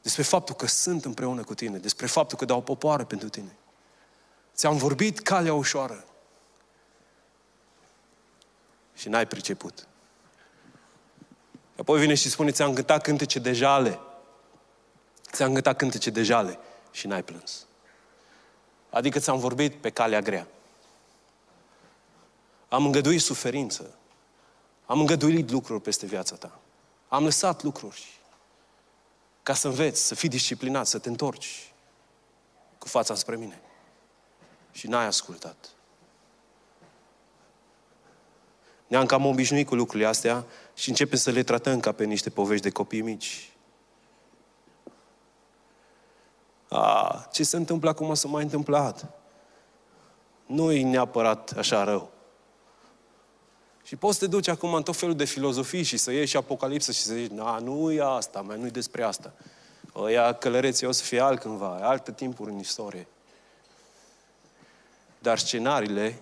despre faptul că sunt împreună cu tine, despre faptul că dau popoară pentru tine. Ți-am vorbit calea ușoară și n-ai priceput. Apoi vine și spune, ți-am cântat cântece de jale. Ți-am cântat cântece de jale și n-ai plâns. Adică ți-am vorbit pe calea grea. Am îngăduit suferință. Am îngăduit lucruri peste viața ta. Am lăsat lucruri ca să înveți, să fii disciplinat, să te întorci cu fața spre mine. Și n-ai ascultat. Ne-am cam obișnuit cu lucrurile astea și începem să le tratăm ca pe niște povești de copii mici. A, ce se întâmplă acum s-a mai întâmplat. Nu e neapărat așa rău. Și poți să te duci acum în tot felul de filozofii și să ieși Apocalipsă și să zici, na, nu e asta, mai nu-i despre asta. Ăia călăreții o să fie alt cândva, alte timpuri în istorie. Dar scenariile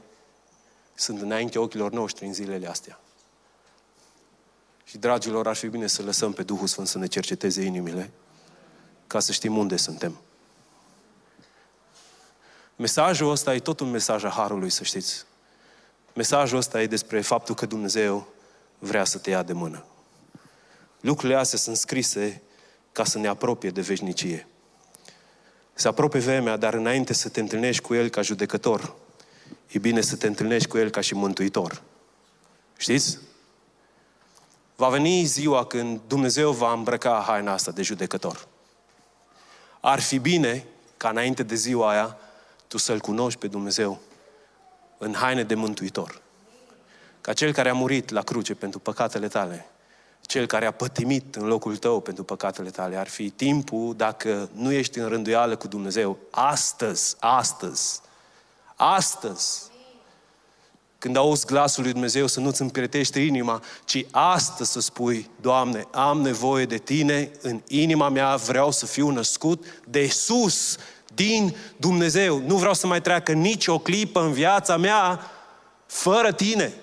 sunt înainte ochilor noștri în zilele astea. Și, dragilor, ar fi bine să lăsăm pe Duhul Sfânt să ne cerceteze inimile, ca să știm unde suntem. Mesajul ăsta e tot un mesaj a Harului, să știți. Mesajul ăsta e despre faptul că Dumnezeu vrea să te ia de mână. Lucrurile astea sunt scrise ca să ne apropie de veșnicie. Se apropie vremea, dar înainte să te întâlnești cu El ca judecător, e bine să te întâlnești cu El ca și mântuitor. Știți? Va veni ziua când Dumnezeu va îmbrăca haina asta de judecător. Ar fi bine ca înainte de ziua aia tu să-L cunoști pe Dumnezeu în haine de mântuitor. Ca Cel care a murit la cruce pentru păcatele tale, Cel care a pătimit în locul tău pentru păcatele tale. Ar fi timpul, dacă nu ești în rânduială cu Dumnezeu, astăzi, astăzi, astăzi, când auzi glasul lui Dumnezeu, să nu-ți împiretește inima, ci astăzi să spui, Doamne, am nevoie de Tine, în inima mea vreau să fiu născut de sus, din Dumnezeu. Nu vreau să mai treacă nici o clipă în viața mea fără Tine.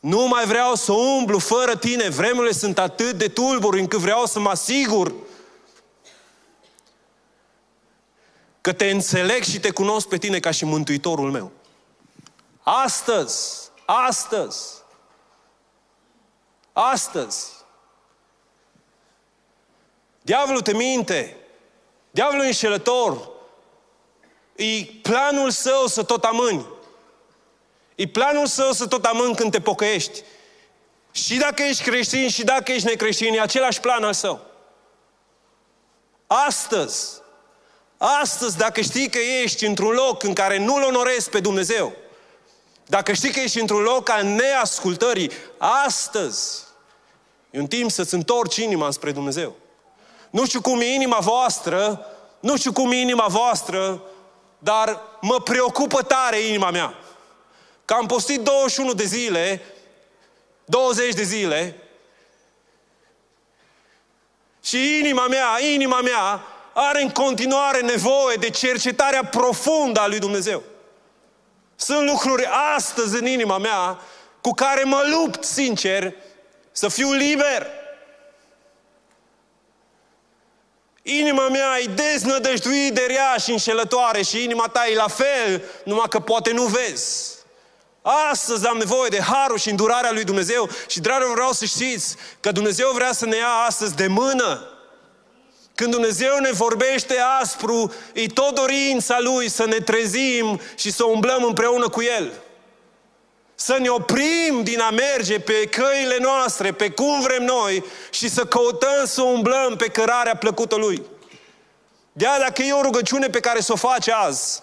Nu mai vreau să umblu fără Tine. Vremurile sunt atât de tulburi încât vreau să mă asigur că te înțeleg și te cunosc pe Tine ca și Mântuitorul meu. Astăzi, astăzi, astăzi, diavolul te minte, diavolul înșelător, e planul său să tot amâni. E planul său să tot amâni când te pocăiești. Și dacă ești creștin și dacă ești necreștin, e același plan al său. Astăzi, astăzi, dacă știi că ești într-un loc în care nu-L onorezi pe Dumnezeu, dacă știi că ești într-un loc al neascultării, astăzi e un timp să-ți întorci inima spre Dumnezeu. Nu știu cum e inima voastră, nu știu cum e inima voastră, dar mă preocupă tare inima mea. Că am postit 21 de zile, 20 de zile, și inima mea, inima mea are în continuare nevoie de cercetarea profundă a lui Dumnezeu. Sunt lucruri astăzi în inima mea cu care mă lupt, sincer, să fiu liber. Inima mea e deznădăjduit de rea și înșelătoare și inima ta e la fel, numai că poate nu vezi. Astăzi am nevoie de harul și îndurarea lui Dumnezeu și, dragilor, vreau să știți că Dumnezeu vrea să ne ia astăzi de mână când Dumnezeu ne vorbește aspru, e tot dorința Lui să ne trezim și să umblăm împreună cu El. Să ne oprim din a merge pe căile noastre, pe cum vrem noi și să căutăm să umblăm pe cărarea plăcută Lui. de dacă e o rugăciune pe care să o faci azi,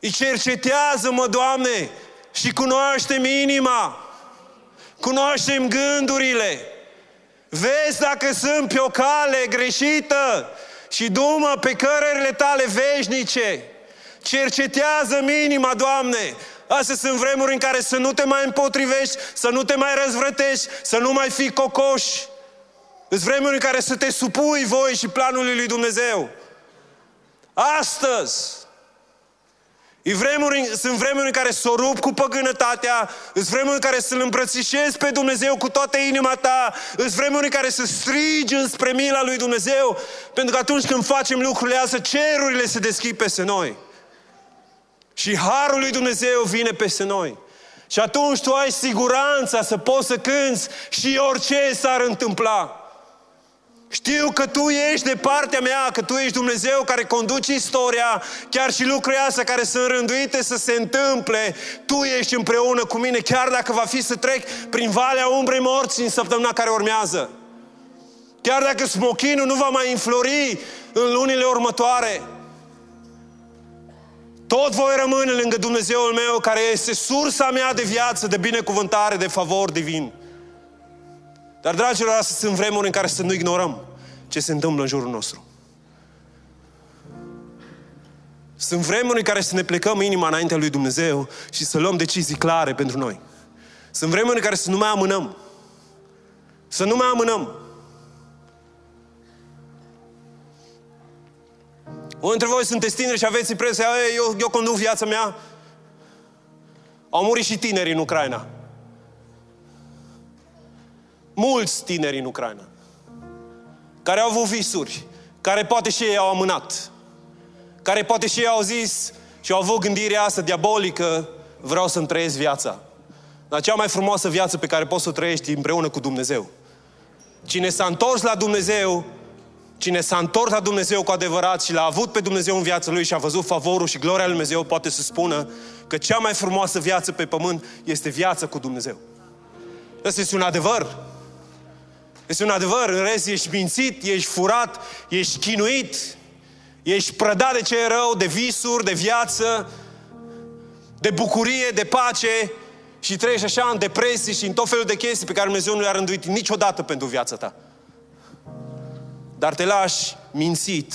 îi cercetează-mă, Doamne, și cunoaștem inima, cunoaștem gândurile, Vezi dacă sunt pe o cale greșită și dumă pe cărările tale veșnice. Cercetează minima, Doamne. Astea sunt vremuri în care să nu te mai împotrivești, să nu te mai răzvrătești, să nu mai fii cocoș. Sunt vremuri în care să te supui voi și planului lui Dumnezeu. Astăzi, E vremuri, sunt vremuri în care să o rup cu păgânătatea, sunt vremuri în care să-L îmbrățișezi pe Dumnezeu cu toată inima ta, sunt vremuri în care să strigi înspre mila lui Dumnezeu, pentru că atunci când facem lucrurile astea, cerurile se deschid peste noi. Și harul lui Dumnezeu vine peste noi. Și atunci tu ai siguranța să poți să cânți și orice s-ar întâmpla. Știu că Tu ești de partea mea, că Tu ești Dumnezeu care conduce istoria, chiar și lucrurile astea care sunt rânduite să se întâmple. Tu ești împreună cu mine, chiar dacă va fi să trec prin valea umbrei morții în săptămâna care urmează. Chiar dacă smochinul nu va mai înflori în lunile următoare. Tot voi rămâne lângă Dumnezeul meu, care este sursa mea de viață, de binecuvântare, de favor divin. Dar, dragilor, astea sunt vremuri în care să nu ignorăm ce se întâmplă în jurul nostru. Sunt vremuri în care să ne plecăm inima înaintea lui Dumnezeu și să luăm decizii clare pentru noi. Sunt vremuri în care să nu mai amânăm. Să nu mai amânăm. Unul dintre voi sunteți tineri și aveți impresia, eu, eu conduc viața mea. Au murit și tineri în Ucraina. Mulți tineri în Ucraina. Care au avut visuri. Care poate și ei au amânat. Care poate și ei au zis și au avut gândirea asta diabolică, vreau să-mi trăiesc viața. Dar cea mai frumoasă viață pe care poți să o trăiești împreună cu Dumnezeu. Cine s-a întors la Dumnezeu, cine s-a întors la Dumnezeu cu adevărat și l-a avut pe Dumnezeu în viața lui și a văzut favorul și gloria lui Dumnezeu, poate să spună că cea mai frumoasă viață pe pământ este viața cu Dumnezeu. Ăsta este un adevăr. Este un adevăr. În rest, ești mințit, ești furat, ești chinuit, ești prădat de ce e rău, de visuri, de viață, de bucurie, de pace și trăiești așa în depresii și în tot felul de chestii pe care Dumnezeu nu le-a rânduit niciodată pentru viața ta. Dar te lași mințit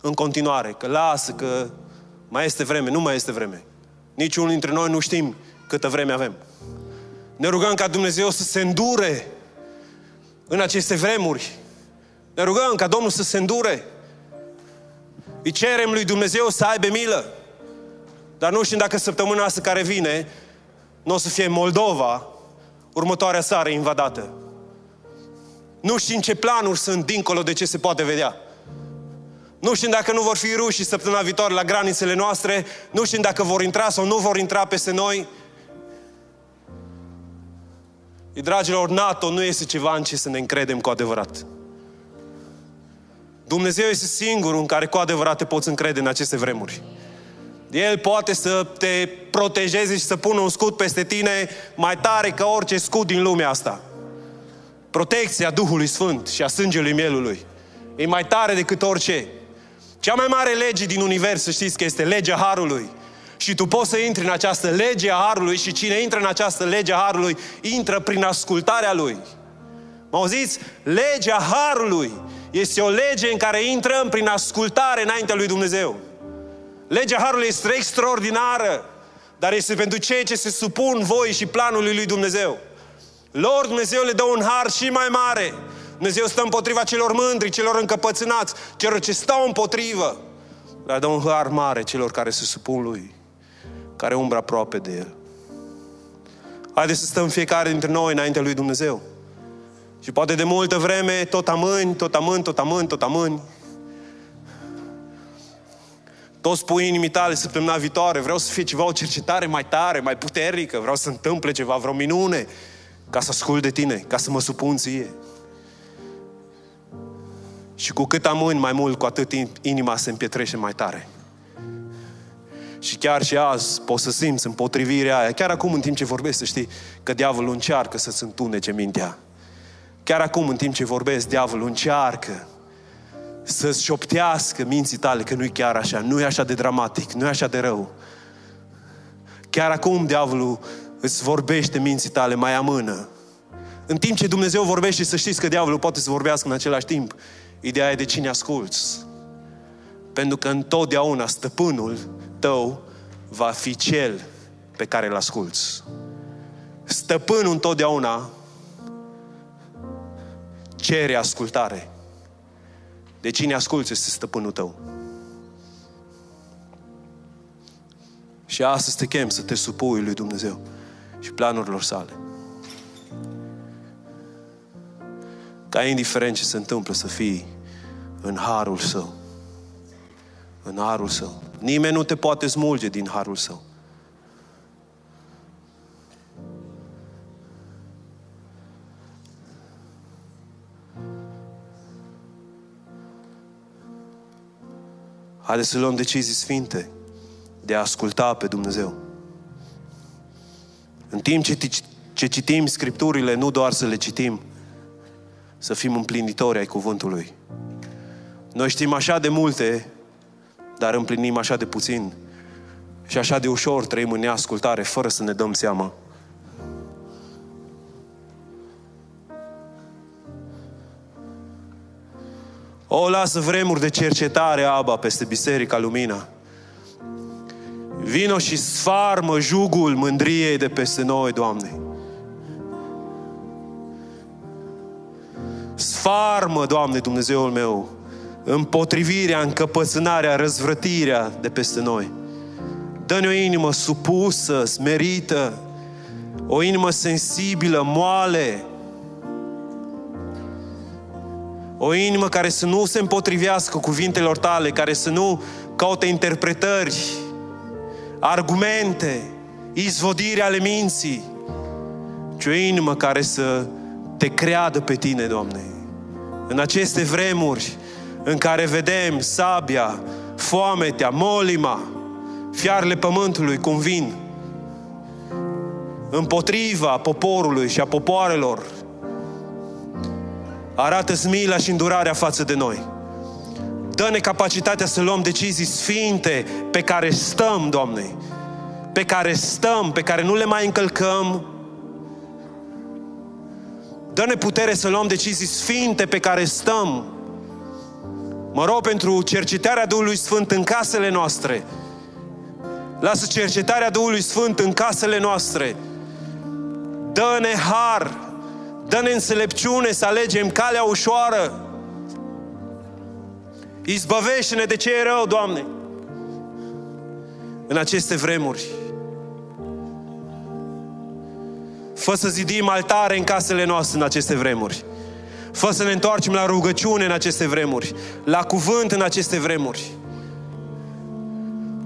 în continuare, că lasă, că mai este vreme, nu mai este vreme. Niciunul dintre noi nu știm câtă vreme avem. Ne rugăm ca Dumnezeu să se îndure în aceste vremuri. Ne rugăm ca Domnul să se îndure. Îi cerem lui Dumnezeu să aibă milă. Dar nu știm dacă săptămâna asta care vine nu o să fie Moldova următoarea țară invadată. Nu știm ce planuri sunt dincolo de ce se poate vedea. Nu știm dacă nu vor fi rușii săptămâna viitoare la granițele noastre, nu știm dacă vor intra sau nu vor intra peste noi. Și, dragilor, NATO nu este ceva în ce să ne încredem cu adevărat. Dumnezeu este singurul în care cu adevărat te poți încrede în aceste vremuri. El poate să te protejeze și să pună un scut peste tine mai tare ca orice scut din lumea asta. Protecția Duhului Sfânt și a sângelui mielului e mai tare decât orice. Cea mai mare lege din univers, să știți că este legea Harului. Și tu poți să intri în această lege a Harului și cine intră în această lege a Harului, intră prin ascultarea Lui. Mă auziți? Legea Harului este o lege în care intrăm prin ascultare înaintea lui Dumnezeu. Legea Harului este extraordinară, dar este pentru cei ce se supun voi și planului lui Dumnezeu. Lor Dumnezeu le dă un har și mai mare. Dumnezeu stă împotriva celor mândri, celor încăpățânați, celor ce stau împotrivă. Dar dă un har mare celor care se supun lui, care umbră aproape de el. Haideți să stăm fiecare dintre noi înaintea lui Dumnezeu. Și poate de multă vreme tot amâni, tot amâni, tot amâni, tot amâni. Tot spui inimii tale săptămâna viitoare, vreau să fie ceva, o cercetare mai tare, mai puternică, vreau să întâmple ceva, vreo minune, ca să ascult de tine, ca să mă supun ție. Și cu cât amâni mai mult, cu atât inima se împietrește mai tare. Și chiar și azi poți să simți împotrivirea aia, chiar acum în timp ce vorbesc, să știi că diavolul încearcă să-ți întunece mintea. Chiar acum, în timp ce vorbesc, diavolul încearcă să-ți șoptească minții tale că nu-i chiar așa, nu e așa de dramatic, nu e așa de rău. Chiar acum diavolul îți vorbește minții tale mai amână. În timp ce Dumnezeu vorbește, să știți că diavolul poate să vorbească în același timp. Ideea e de cine asculți. Pentru că întotdeauna stăpânul tău va fi cel pe care îl asculți. Stăpânul întotdeauna cere ascultare. De cine asculți este stăpânul tău. Și astăzi te chem să te supui lui Dumnezeu și planurilor sale. Ca indiferent ce se întâmplă să fii în harul său. În harul său. Nimeni nu te poate smulge din harul său. Haideți să luăm decizii sfinte de a asculta pe Dumnezeu. În timp ce, ce citim Scripturile, nu doar să le citim, să fim împlinitori ai cuvântului. Noi știm așa de multe, dar împlinim așa de puțin. Și așa de ușor trăim în neascultare, fără să ne dăm seama. O, lasă vremuri de cercetare, Aba, peste Biserica Lumina. Vino și sfarmă jugul mândriei de peste noi, Doamne. Sfarmă, Doamne, Dumnezeul meu, împotrivirea, încăpățânarea, răzvrătirea de peste noi. Dă-ne o inimă supusă, smerită, o inimă sensibilă, moale, o inimă care să nu se împotrivească cuvintelor tale, care să nu caute interpretări, argumente, izvodiri ale minții, ci o inimă care să te creadă pe tine, Doamne. În aceste vremuri în care vedem sabia, foametea, molima, fiarele pământului cum vin împotriva poporului și a popoarelor, arată-ți mila și îndurarea față de noi. Dă-ne capacitatea să luăm decizii sfinte pe care stăm, Doamne, pe care stăm, pe care nu le mai încălcăm. Dă-ne putere să luăm decizii sfinte pe care stăm. Mă rog pentru cercetarea Duhului Sfânt în casele noastre. Lasă cercetarea Duhului Sfânt în casele noastre. Dă-ne har, dă-ne înțelepciune să alegem calea ușoară. Izbăvește-ne de ce e rău, Doamne. În aceste vremuri. Fă să zidim altare în casele noastre în aceste vremuri. Fă să ne întoarcem la rugăciune în aceste vremuri, la cuvânt în aceste vremuri,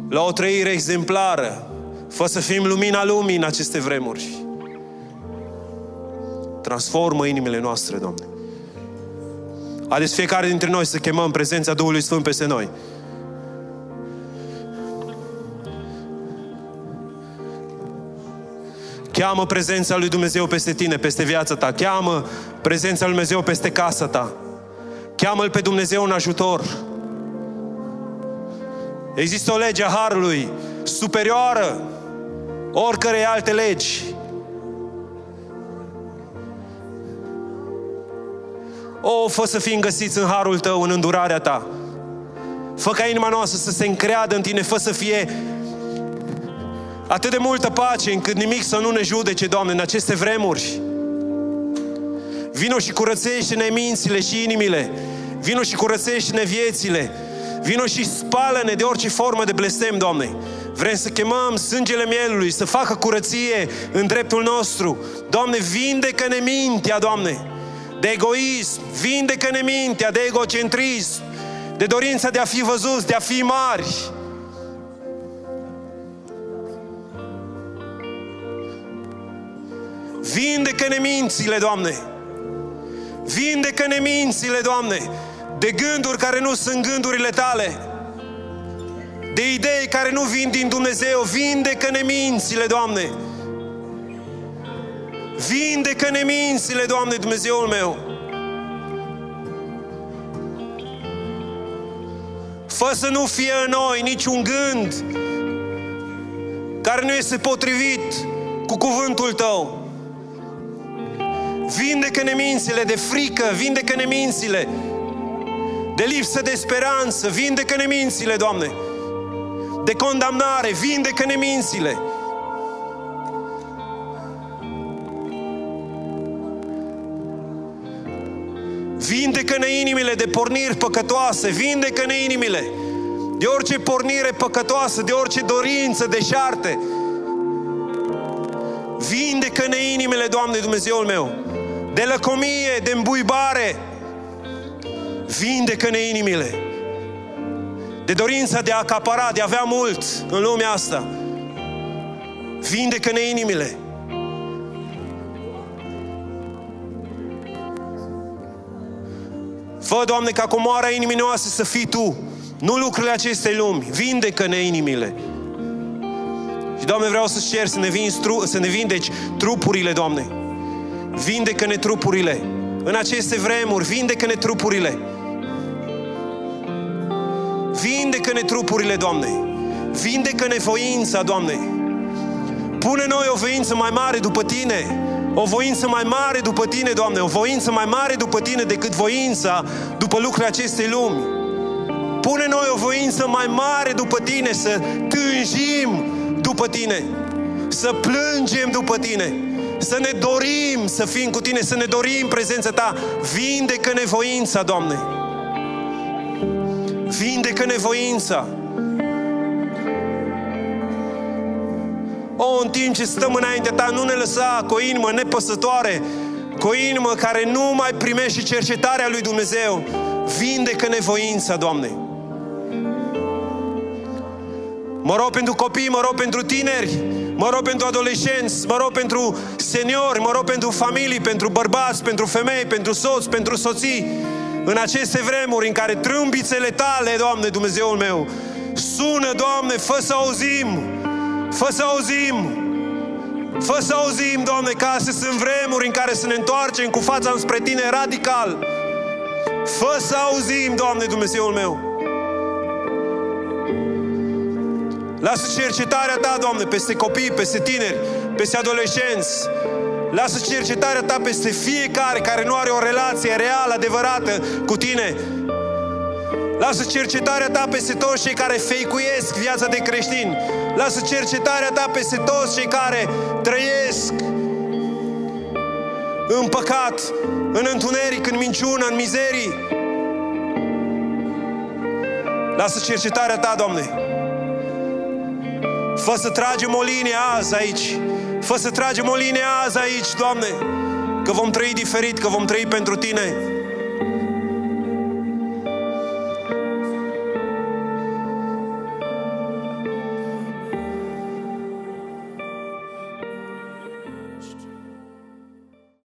la o trăire exemplară. Fă să fim lumina lumii în aceste vremuri. Transformă inimile noastre, Doamne. Haideți fiecare dintre noi să chemăm prezența Duhului Sfânt peste noi. Cheamă prezența lui Dumnezeu peste tine, peste viața ta. Cheamă prezența lui Dumnezeu peste casa ta. Cheamă-L pe Dumnezeu în ajutor. Există o lege a Harului superioară oricărei alte legi. O, fă să fim găsiți în harul tău, în îndurarea ta. Fă ca inima noastră să se încreadă în tine, fă să fie atât de multă pace încât nimic să nu ne judece, Doamne, în aceste vremuri. Vino și curățește-ne mințile și inimile. Vino și curățește-ne viețile. Vino și spală-ne de orice formă de blestem, Doamne. Vrem să chemăm sângele mielului, să facă curăție în dreptul nostru. Doamne, vindecă-ne mintea, Doamne, de egoism. Vindecă-ne mintea de egocentrism, de dorința de a fi văzuți, de a fi mari. Vindecă-ne mințile, Doamne! Vindecă-ne mințile, Doamne! De gânduri care nu sunt gândurile Tale. De idei care nu vin din Dumnezeu. Vindecă-ne mințile, Doamne! Vindecă-ne mințile, Doamne, Dumnezeul meu! Fă să nu fie în noi niciun gând care nu este potrivit cu cuvântul Tău. Vindecă-ne mințile de frică, vindecă-ne mințile de lipsă de speranță, vindecă-ne mințile, Doamne, de condamnare, vindecă-ne mințile. Vindecă-ne inimile de porniri păcătoase, vindecă-ne inimile de orice pornire păcătoasă, de orice dorință deșarte. Vindecă-ne inimile, Doamne Dumnezeul meu, de lăcomie, de îmbuibare. Vindecă-ne inimile de dorința de a acapara, de a avea mult în lumea asta. Vindecă-ne inimile. Fă, Doamne, ca comoara inimii noastre să fii Tu, nu lucrurile acestei lumi. Vindecă-ne inimile. Și, Doamne, vreau să-ți cer să ne, vinzi, să ne vindeci trupurile, Doamne. Vindecă-ne trupurile. În aceste vremuri, vindecă-ne trupurile. Vindecă-ne trupurile, Doamne. Vindecă-ne voința, Doamne. Pune noi o voință mai mare după Tine. O voință mai mare după Tine, Doamne. O voință mai mare după Tine decât voința după lucrurile acestei lumi. Pune noi o voință mai mare după Tine, să tânjim după Tine, să plângem după Tine, să ne dorim să fim cu Tine, să ne dorim prezența Ta. Vindecă nevoința, Doamne! Vindecă nevoința! O, în timp ce stăm înaintea Ta, nu ne lăsa cu o inimă nepăsătoare, cu o inimă care nu mai primește cercetarea lui Dumnezeu. Vindecă nevoința, Doamne! Mă rog pentru copii, mă rog pentru tineri, Mă rog pentru adolescenți, mă rog pentru seniori, mă rog pentru familii, pentru bărbați, pentru femei, pentru soți, pentru soții. În aceste vremuri în care trâmbițele tale, Doamne, Dumnezeul meu, sună, Doamne, fă să auzim, fă să auzim, fă să auzim, Doamne, ca să sunt vremuri în care să ne întoarcem cu fața înspre Tine radical. Fă să auzim, Doamne, Dumnezeul meu. Lasă cercetarea Ta, Doamne, peste copii, peste tineri, peste adolescenți. Lasă cercetarea Ta peste fiecare care nu are o relație reală, adevărată cu Tine. Lasă cercetarea Ta peste toți cei care feicuiesc viața de creștin. Lasă cercetarea Ta peste toți cei care trăiesc în păcat, în întuneric, în minciună, în mizerii. Lasă cercetarea Ta, Doamne, Fă să tragem o linie azi aici. Fă să tragem o linie azi aici, Doamne. Că vom trăi diferit, că vom trăi pentru Tine.